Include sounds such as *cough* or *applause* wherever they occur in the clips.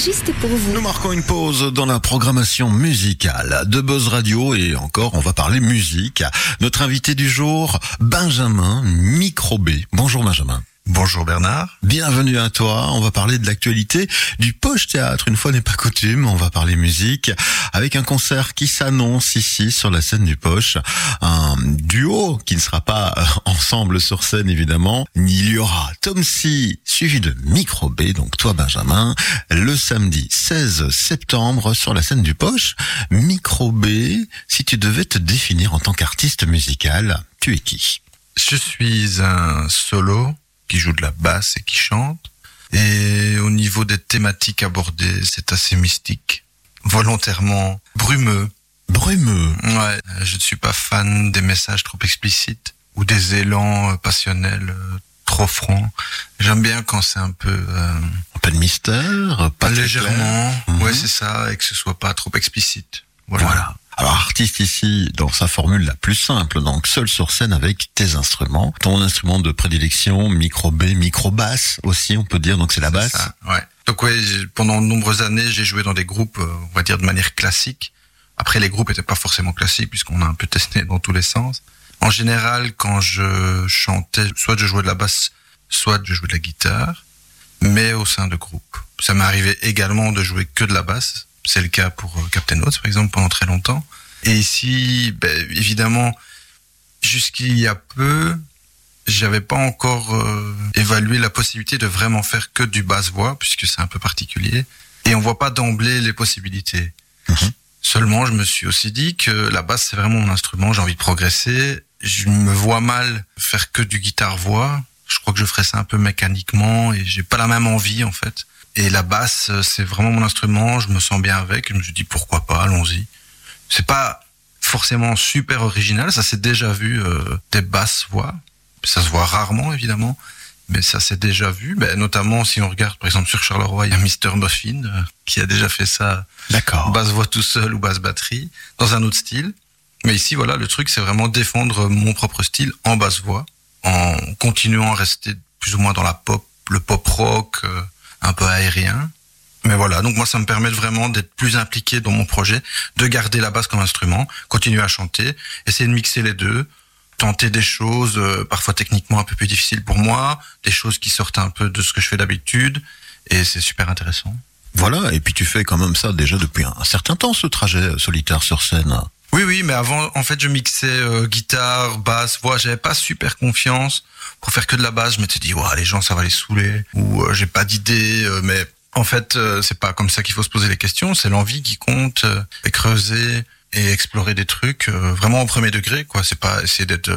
juste pour vous. Nous marquons une pause dans la programmation musicale de Buzz Radio et encore, on va parler musique. Notre invité du jour, Benjamin Microbé. Bonjour Benjamin. Bonjour Bernard. Bienvenue à toi. On va parler de l'actualité du Poche Théâtre. Une fois n'est pas coutume, on va parler musique avec un concert qui s'annonce ici sur la scène du Poche. Un duo qui ne sera pas euh, ensemble sur scène évidemment. Il y aura Tom C suivi de Micro B, donc toi Benjamin, le samedi 16 septembre sur la scène du Poche. Micro B, si tu devais te définir en tant qu'artiste musical, tu es qui? Je suis un solo qui joue de la basse et qui chante. Et au niveau des thématiques abordées, c'est assez mystique, volontairement brumeux. Brumeux. Ouais, je ne suis pas fan des messages trop explicites ou des élans euh, passionnels euh, trop francs. J'aime bien quand c'est un peu euh, un peu de mystère, pas légèrement. Ouais, c'est ça, et que ce soit pas trop explicite. Voilà. voilà. Alors artiste ici dans sa formule la plus simple, donc seul sur scène avec tes instruments, ton instrument de prédilection, micro B, micro basse aussi, on peut dire, donc c'est la basse. Ça, ouais. Donc ouais, pendant de nombreuses années, j'ai joué dans des groupes, euh, on va dire de manière classique. Après, les groupes étaient pas forcément classiques puisqu'on a un peu testé *laughs* dans tous les sens. En général, quand je chantais, soit je jouais de la basse, soit je jouais de la guitare, mais au sein de groupes. Ça m'est arrivé également de jouer que de la basse, c'est le cas pour euh, Captain Oates, par exemple, pendant très longtemps. Et ici, ben, évidemment, jusqu'il y a peu, j'avais pas encore euh, évalué la possibilité de vraiment faire que du basse-voix, puisque c'est un peu particulier. Et on voit pas d'emblée les possibilités. Mhm. Seulement, je me suis aussi dit que la basse, c'est vraiment mon instrument, j'ai envie de progresser. Je me vois mal faire que du guitare-voix. Je crois que je ferais ça un peu mécaniquement et j'ai pas la même envie, en fait. Et la basse, euh, c'est vraiment mon instrument. Je me sens bien avec. Je me suis dit pourquoi pas, allons-y. C'est pas forcément super original. Ça s'est déjà vu euh, des basses voix. Ça se voit rarement évidemment, mais ça s'est déjà vu. Ben, notamment si on regarde par exemple sur Charleroi, il y a Mister Muffin euh, qui a déjà fait ça. D'accord. Basse voix tout seul ou basse batterie dans un autre style. Mais ici voilà, le truc c'est vraiment défendre mon propre style en basse voix, en continuant à rester plus ou moins dans la pop, le pop rock un peu aérien. Mais voilà, donc moi ça me permet vraiment d'être plus impliqué dans mon projet, de garder la basse comme instrument, continuer à chanter, essayer de mixer les deux, tenter des choses euh, parfois techniquement un peu plus difficiles pour moi, des choses qui sortent un peu de ce que je fais d'habitude, et c'est super intéressant. Voilà, et puis tu fais quand même ça déjà depuis un certain temps, ce trajet solitaire sur scène. Oui, oui, mais avant, en fait, je mixais euh, guitare, basse, voix. J'avais pas super confiance pour faire que de la basse. Je m'étais dit, ouais, les gens, ça va les saouler. Ou euh, j'ai pas d'idée. Euh, mais en fait, c'est pas comme ça qu'il faut se poser les questions. C'est l'envie qui compte, et creuser et explorer des trucs vraiment au premier degré. Quoi, c'est pas essayer d'être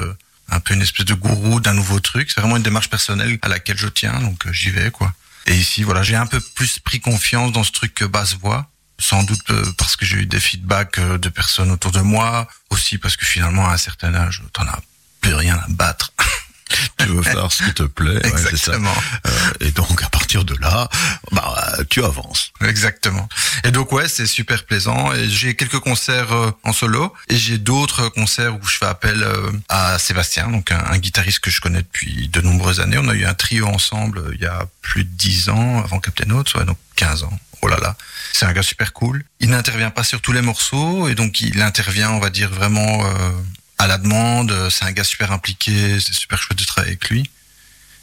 un peu une espèce de gourou d'un nouveau truc. C'est vraiment une démarche personnelle à laquelle je tiens. Donc j'y vais, quoi. Et ici, voilà, j'ai un peu plus pris confiance dans ce truc que basse voix sans doute euh, parce que j'ai eu des feedbacks euh, de personnes autour de moi, aussi parce que finalement à un certain âge, t'en as plus rien à battre. *laughs* tu veux faire ce qui te plaît. Exactement. Euh, et donc à partir de là, bah tu avances. Exactement. Et donc ouais, c'est super plaisant. Et j'ai quelques concerts en solo et j'ai d'autres concerts où je fais appel à Sébastien, donc un, guitariste que je connais depuis de nombreuses années. On a eu un trio ensemble il y a plus de dix ans avant Captain Oates, ouais, donc 15 ans oh là là, c'est un gars super cool. Il n'intervient pas sur tous les morceaux et donc il intervient, on va dire vraiment euh, à la demande. C'est un gars super impliqué, c'est super chouette de travailler avec lui.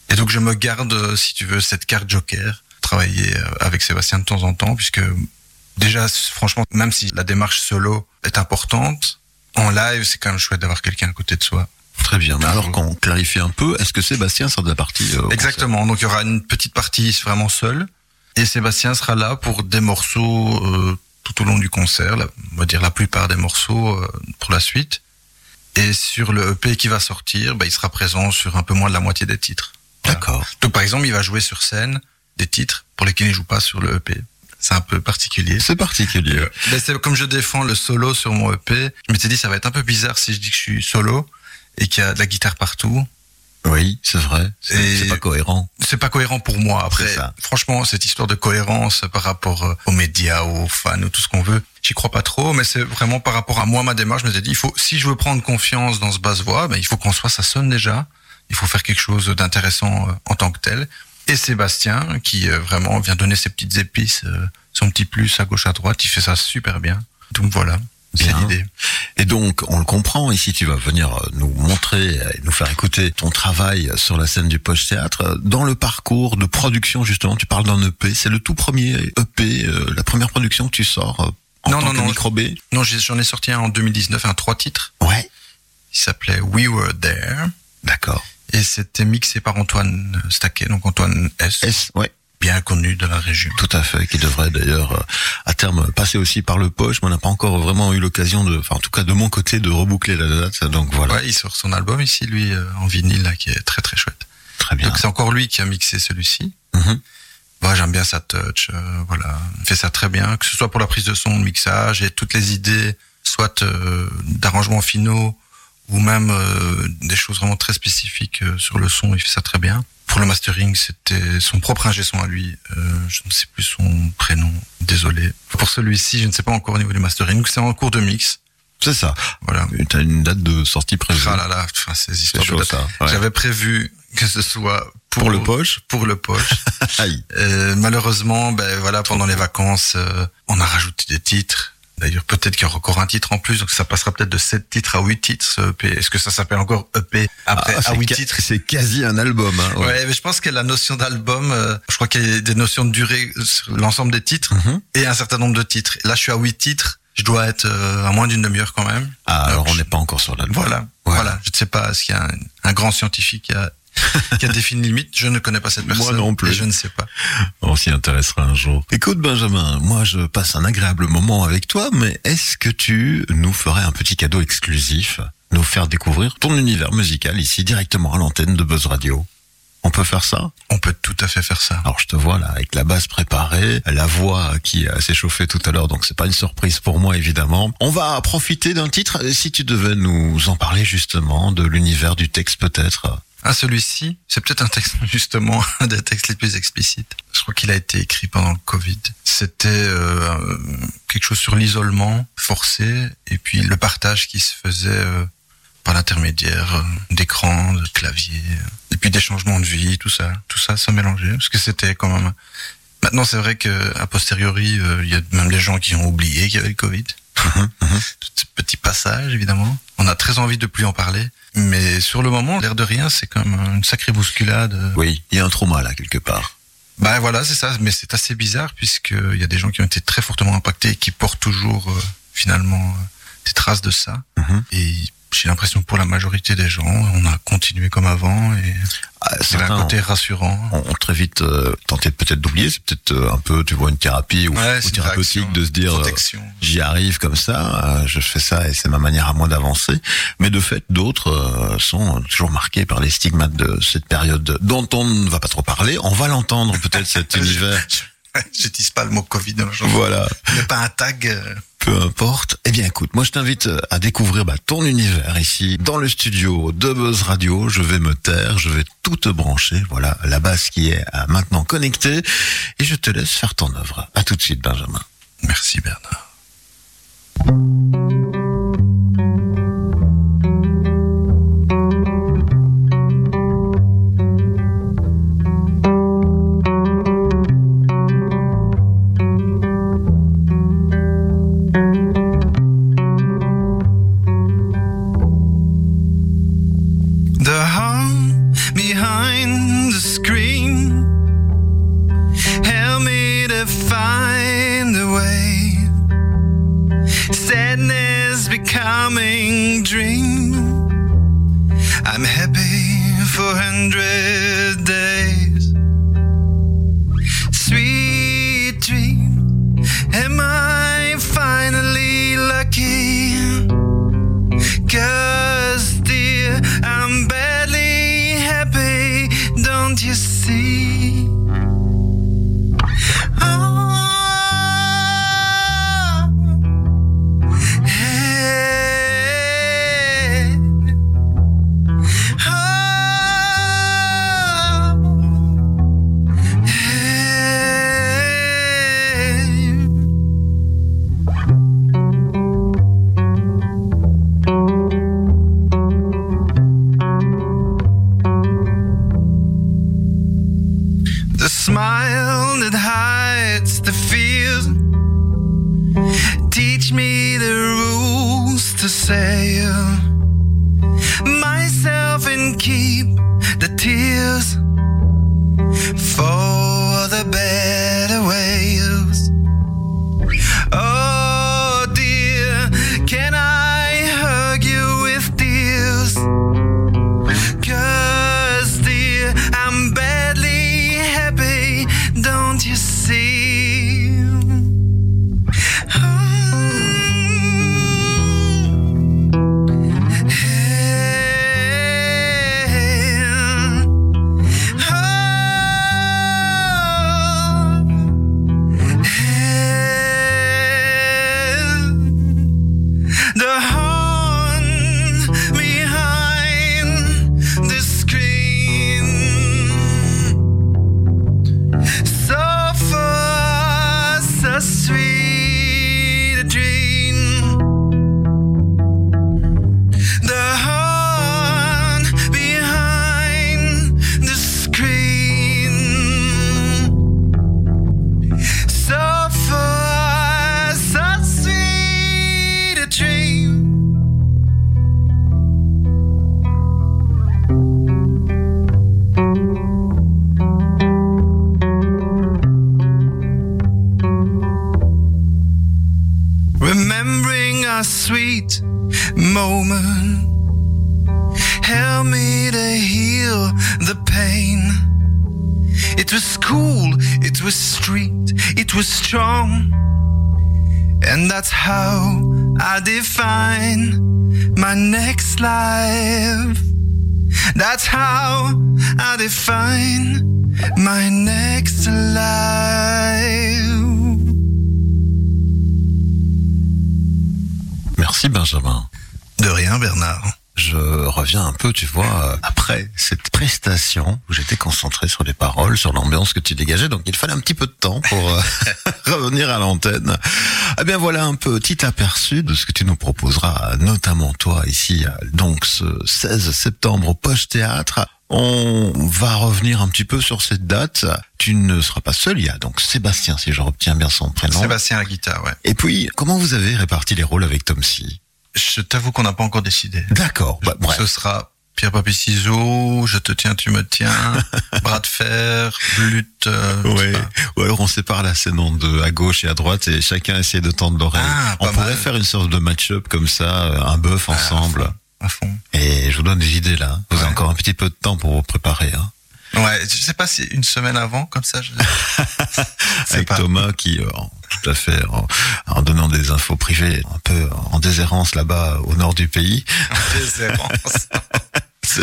Et donc je me garde, euh, si tu veux, cette carte joker, travailler euh, avec Sébastien de temps en temps, puisque déjà, franchement, même si la démarche solo est importante, en live, c'est quand même chouette d'avoir quelqu'un à côté de soi. Très bien. Alors qu'on clarifie un peu, est-ce que Sébastien sort de la partie Exactement. Donc il y aura une petite partie vraiment seule et Sébastien sera là pour des morceaux euh, tout au long du concert, on va dire la plupart des morceaux euh, pour la suite. Et sur le EP qui va sortir, bah, il sera présent sur un peu moins de la moitié des titres. D'accord. Donc par exemple, il va jouer sur scène des titres pour lesquels il joue pas sur le EP. C'est un peu particulier. C'est particulier. Mais c'est comme je défends le solo sur mon EP, je m'étais dit ça va être un peu bizarre si je dis que je suis solo et qu'il y a de la guitare partout. Oui, c'est vrai. C'est pas cohérent. C'est pas cohérent pour moi. Après, franchement, cette histoire de cohérence par rapport euh, aux médias, aux fans, ou tout ce qu'on veut, j'y crois pas trop. Mais c'est vraiment par rapport à moi, ma démarche. Je me suis dit, il faut, si je veux prendre confiance dans ce basse voix, ben, il faut qu'on soit, ça sonne déjà. Il faut faire quelque chose d'intéressant euh, en tant que tel. Et Sébastien, qui euh, vraiment vient donner ses petites épices son petit plus à gauche à droite. Il fait ça super bien. Donc voilà. C'est Bien. l'idée. Et donc, on le comprend, ici tu vas venir euh, nous montrer et nous faire écouter ton travail sur la scène du Poche Théâtre. Dans le parcours de production, justement, tu parles d'un EP. C'est le tout premier EP, euh, la première production que tu sors euh, en Non, tant non, que non. micro B Non, j'en ai sorti un en 2019, un trois titres. Ouais, Il s'appelait We Were There. d'accord. Et c'était mixé par Antoine Staquet, donc Antoine S, S, ouais. Bien connu de la région. Tout à fait, qui devrait d'ailleurs euh, à terme passer aussi par le poche, mais on n'a pas encore vraiment eu l'occasion de, enfin en tout cas de mon côté, de reboucler la date. Donc voilà, Ouais, il sort son album ici, lui, euh, en vinyle, là, qui est très très chouette. très bien. Donc c'est encore lui qui a mixé celui-ci. Mhm. Moi, j'aime bien sa touch, euh, voilà. Il fait ça très bien, que ce soit pour la prise de son, le mixage et toutes les idées, soit euh, d'arrangements finaux ou même euh, des choses vraiment très spécifiques euh, sur le son, il fait ça très bien. Pour le mastering, c'était son propre ingé son à lui. Euh, je ne sais plus son prénom, désolé. Pour celui-ci, je ne sais pas encore au niveau du mastering. C'est en cours de mix. C'est ça. Voilà. Tu as une date de sortie prévue. Ah là là, enfin, ces histoires de date. Ouais. J'avais prévu que ce soit pour, Pour le poche. pour le poche. *laughs* Aïe. Euh, malheureusement, ben voilà, pendant les vacances, euh, on a rajouté des titres. D'ailleurs, peut-être qu'il y aura encore un titre en plus, donc ça passera peut-être de 7 titres à 8 titres, ce EP. Est-ce que ça s'appelle encore EP après Ah, à c'est 8 ca- titres? C'est quasi un album. Hein. Ouais. mais je pense que la notion d'album, euh, je crois qu'il y a des notions de durée sur l'ensemble des titres Mhm. et un certain nombre de titres. Là, je suis à 8 titres, je dois être euh, à moins d'une demi-heure quand même. Ah, alors on n'est pas encore sur l'album. Voilà, Voilà. voilà. Je ne sais pas s'il y a un, un grand scientifique qui a, *laughs* qui a défini une limite. Je ne connais pas cette Moi personne. non plus. Et je ne sais pas. On s'y intéressera un jour. Écoute Benjamin, moi je passe un agréable moment avec toi, mais est-ce que tu nous ferais un petit cadeau exclusif, nous faire découvrir ton univers musical ici directement à l'antenne de Buzz Radio On peut faire ça? On peut tout à fait faire ça. Alors je te vois là avec la basse préparée, la voix qui euh, s'est chauffée tout à l'heure, donc c'est pas une surprise pour moi évidemment. On va profiter d'un titre. Si tu devais nous en parler justement de l'univers du texte peut-être. Ah, celui-ci, c'est peut-être un texte, *laughs* justement, un des textes les plus explicites. Je crois qu'il a été écrit pendant le Covid. C'était euh, quelque chose sur l'isolement forcé et puis le partage qui se faisait euh, par l'intermédiaire euh, d'écran, de clavier, euh, et puis des changements de vie, tout ça. Tout ça, ça mélangeait, parce que c'était quand même... Maintenant, c'est vrai que a posteriori, euh, il y a même des gens qui ont oublié qu'il y avait le Covid. Tout ce petit passage, évidemment. On a très envie de plus en parler. Mais sur le moment, l'air de rien, c'est comme une sacrée bousculade. Oui, il y a un trauma là quelque part. Bah voilà, c'est ça. Mais c'est assez bizarre puisqu'il y a des gens qui ont été très fortement impactés et qui portent toujours euh, finalement euh, des traces de ça. Mhm. Et j'ai l'impression que pour la majorité des gens, on a continué comme avant et Ah, c'est un côté rassurant. ont, ont très vite euh, tenté peut-être d'oublier. C'est peut-être euh, un peu, tu vois, une thérapie ou, Ouais, ou thérapeutique réaction, de se dire, euh, j'y arrive comme ça, euh, je fais ça et c'est ma manière à moi d'avancer. Mais de fait, d'autres euh, sont toujours marqués par les stigmates de cette période dont on ne va pas trop parler. On va l'entendre peut-être cet *laughs* univers. *laughs* J'utilise pas le mot Covid chanson. Voilà. Mais pas un tag. euh, Peu importe. Eh bien, écoute, moi je t'invite euh, à découvrir bah, ton univers ici, dans le studio de Buzz Radio. Je vais me taire, je vais tout te brancher. Voilà, la basse qui est euh, maintenant connectée. Et je te laisse faire ton œuvre. À tout de suite, Benjamin. Merci Bernard. Behind the screen help me to find a way. Sadness becoming dream. I'm happy for a It was cool, it was street, it was strong. And that's how I define my next life. That's how I define my next life. Merci Benjamin. De rien, Bernard. Je reviens un peu, tu vois, après cette prestation où j'étais concentré sur les paroles, sur l'ambiance que tu dégageais, donc il fallait un petit peu de temps pour euh, *laughs* revenir à l'antenne. Eh bien voilà un petit aperçu de ce que tu nous proposeras, notamment toi ici, donc ce 16 septembre au Poche Théâtre. On va revenir un petit peu sur cette date. Tu ne seras pas seul, il y a donc Sébastien, si je retiens bien son prénom. Sébastien à la guitare, ouais. Et puis, comment vous avez réparti les rôles avec Tom C? Je t'avoue qu'on n'a pas encore décidé. D'accord, bah, bref. Ce sera pierre papier ciseaux, je te tiens, tu me tiens, *laughs* bras de fer, lutte. Euh, Ouais. Ou alors on sépare la scène en deux, à gauche et à droite, et chacun essaie de tendre l'oreille. Ah, on pourrait mal. faire une sorte de match-up comme ça, euh, un bœuf Ah, ensemble. à fond. Et je vous donne des idées là. Vous avez encore un petit peu de temps pour vous préparer. Hein. Ouais, je sais pas si une semaine avant, comme ça. Je... *laughs* C'est Avec pas- Thomas qui, euh, tout à fait, en, en donnant des infos privées, un peu en déshérence là-bas au nord du pays. *laughs* Déshérence.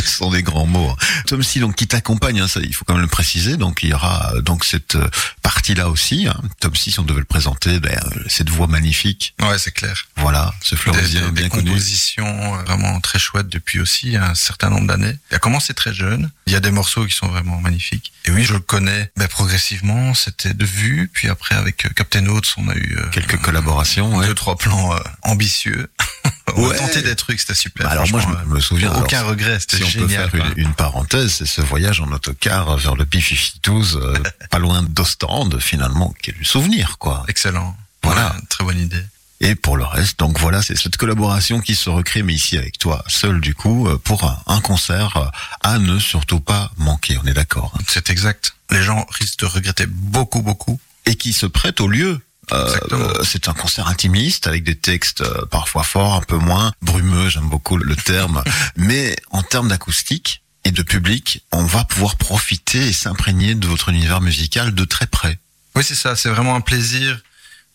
Ce sont des grands mots. hein. Tom C, donc qui t'accompagne, hein, ça, il faut quand même le préciser. Donc il y aura euh, donc cette euh, partie-là aussi. Hein. Tom C, si on devait le présenter, ben, euh, cette voix magnifique. ouais, c'est clair. Voilà, ce Des, Florisien des- des bien connu. compositions vraiment très chouettes depuis aussi un certain nombre d'années. Il a commencé très jeune. Il y a des morceaux qui sont vraiment magnifiques. Et oui, je le connais. Ben, progressivement, c'était de vue. Puis après, avec Captain Oates, on a eu euh, Quelques collaborations, ouais. deux trois plans euh, ambitieux. *laughs* on Ouais. a tenté des trucs, c'était super. Bah, alors moi, je me, souviens. aucun alors, regret, c'était Si on peut génial. faire une, une parenthèse, c'est ce voyage en autocar vers le P52, euh, *laughs* pas loin d'Ostende, finalement, qui est du souvenir, quoi. Excellent. Voilà. Ouais, très bonne idée. Et pour le reste, donc voilà, c'est cette collaboration qui se recrée, mais ici avec toi, seul du coup, euh, pour un, concert euh, à ne surtout pas manquer, on est d'accord. hein. C'est exact. Les gens risquent de regretter beaucoup, beaucoup. Et qui se prête au lieu. Euh, c'est un concert intimiste avec des textes euh, parfois forts, un peu moins brumeux, j'aime beaucoup le terme. *laughs* mais en termes d'acoustique et de public, on va pouvoir profiter et s'imprégner de votre univers musical de très près. Oui, c'est ça. C'est vraiment un plaisir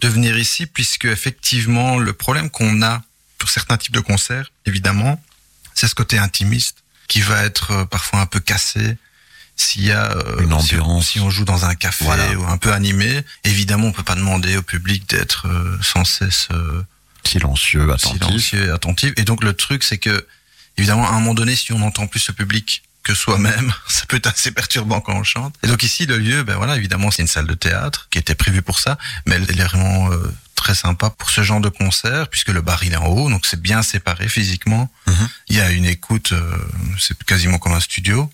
de venir ici, puisque effectivement, le problème qu'on a pour certains types de concerts, évidemment, c'est ce côté intimiste qui va être euh, parfois un peu cassé. S'il y a euh, Une si- ambiance. si, on joue dans un café Voilà. ou un peu animé, évidemment, on peut pas demander au public d'être euh, sans cesse euh, Silencieux, attentif. silencieux et attentif. Et donc le truc, c'est que évidemment, à un moment donné, si on entend plus le public que soi-même, *laughs* ça peut être assez perturbant quand on chante. Et donc ici, le lieu, ben voilà, évidemment, c'est une salle de théâtre qui était prévue pour ça, mais elle, elle est vraiment très sympa pour ce genre de concert, puisque le bar il est en haut, donc c'est bien séparé physiquement. Mhm. Il y a une écoute, c'est quasiment comme un studio.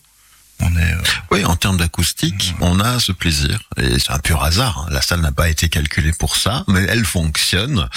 On est. euh, Oui, en termes d'acoustique, on a ce plaisir. Et c'est un pur hasard. hein. La salle n'a pas été calculée pour ça, mais elle fonctionne.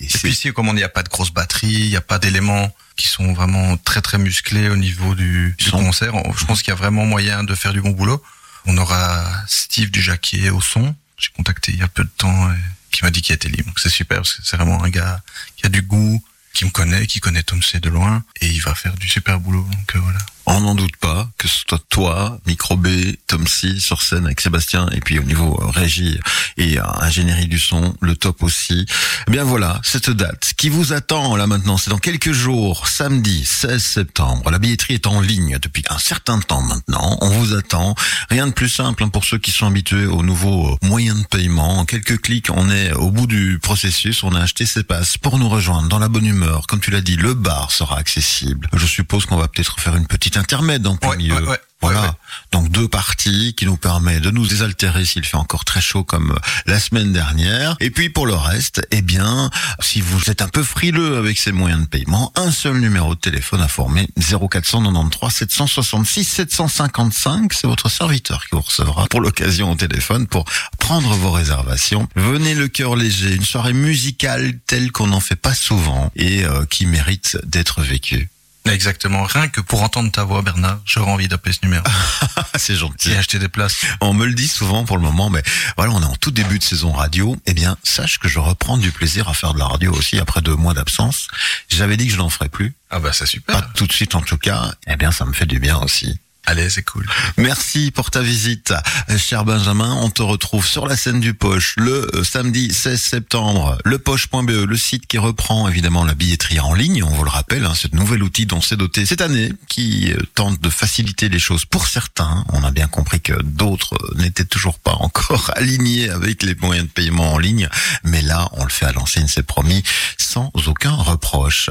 Et, puis ici, comme on n'y a pas de grosse batterie, il n'y a pas d'éléments qui sont vraiment très très musclés au niveau du, du Son. concert. on- Je pense qu'il y a vraiment moyen de faire du bon boulot. On aura Steve du Jacquier au son. J'ai contacté il y a peu de temps et qui m'a dit qu'il était libre. Donc c'est super parce que c'est vraiment un gars qui a du goût, qui me connaît, qui connaît Tom C de loin et il va faire du super boulot. Donc euh, voilà. On n'en doute pas que ce soit toi, Micro B, Tom C sur scène avec Sébastien, et puis au niveau euh, régie et euh, ingénierie du son, le top aussi. Eh bien voilà, cette date qui vous attend là maintenant, c'est dans quelques jours, samedi 16 septembre. La billetterie est en ligne depuis un certain temps maintenant. On vous attend. Rien de plus simple hein, pour ceux qui sont habitués aux nouveaux euh, moyens de paiement. En quelques clics, on est au bout du processus. On a acheté ses passes pour nous rejoindre dans la bonne humeur. Comme tu l'as dit, le bar sera accessible. Je suppose qu'on va peut-être faire une petite intermède en plein Ouais, milieu. ouais, Voilà. Donc deux parties qui nous permet de nous désaltérer s'il fait encore très chaud comme euh, la semaine dernière. Et puis pour le reste, eh bien, si vous êtes un peu frileux avec ces moyens de paiement, un seul numéro de téléphone à former 0493 766 755. C'est votre serviteur qui vous recevra pour l'occasion au téléphone pour prendre vos réservations. Venez le cœur léger, une soirée musicale telle qu'on n'en fait pas souvent et euh, qui mérite d'être vécue. Exactement. Rien que pour entendre ta voix, Bernard, j'aurais envie d'appeler ce numéro *laughs* C'est gentil. et acheter des places. On me le dit souvent pour le moment, mais voilà, on est en tout début de saison radio. Eh bien, sache que je reprends du plaisir à faire de la radio aussi après deux mois d'absence. J'avais dit que je n'en ferais plus. Ah bah c'est super. Pas tout de suite en tout cas. Eh bien, ça me fait du bien aussi. Allez, c'est cool. Merci pour ta visite, cher Benjamin. On te retrouve sur la scène du Poche le euh, samedi 16 septembre. Le Poche.be, le site qui reprend évidemment la billetterie en ligne. On vous le rappelle, hein, ce nouvel outil dont s'est doté cette année, qui euh, tente de faciliter les choses pour certains. On a bien compris que d'autres euh, n'étaient toujours pas encore *laughs* alignés avec les moyens de paiement en ligne. Mais là, on le fait à l'ancienne, c'est promis, sans aucun reproche.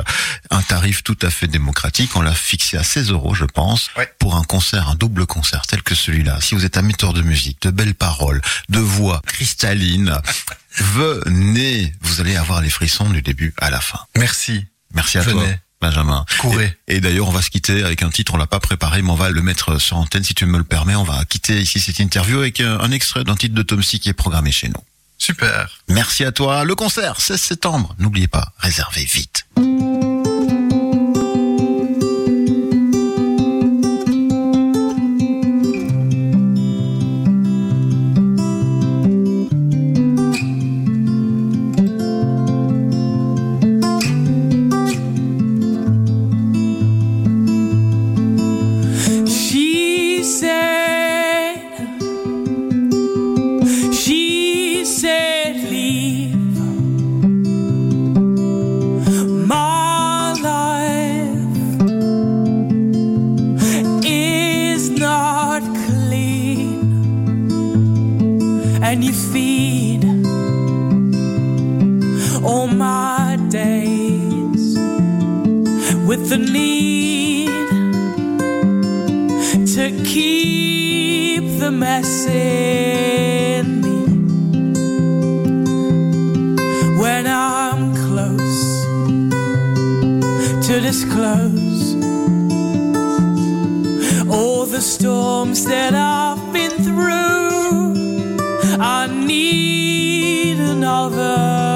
Un tarif tout à fait démocratique. On l'a fixé à 16 euros, je pense, Ouais. pour un concert, un double concert tel que celui-là. Si vous êtes amateur de musique, de belles paroles, de voix cristallines, *laughs* venez. Vous allez avoir les frissons du début à la fin. Merci. Merci à toi. Venez. Benjamin. Courez. Et, et d'ailleurs, on va se quitter avec un titre, on l'a pas préparé, mais on va le mettre sur antenne si tu me le permets. On va quitter ici cette interview avec un, un extrait d'un titre de Tom C qui est programmé chez nous. Super. Merci à toi. Le concert, 16 septembre. N'oubliez pas, réservez vite. All the storms that I've been through. I need another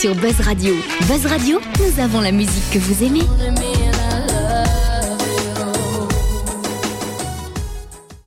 sur Buzz Radio. Buzz Radio, nous avons la musique que vous aimez.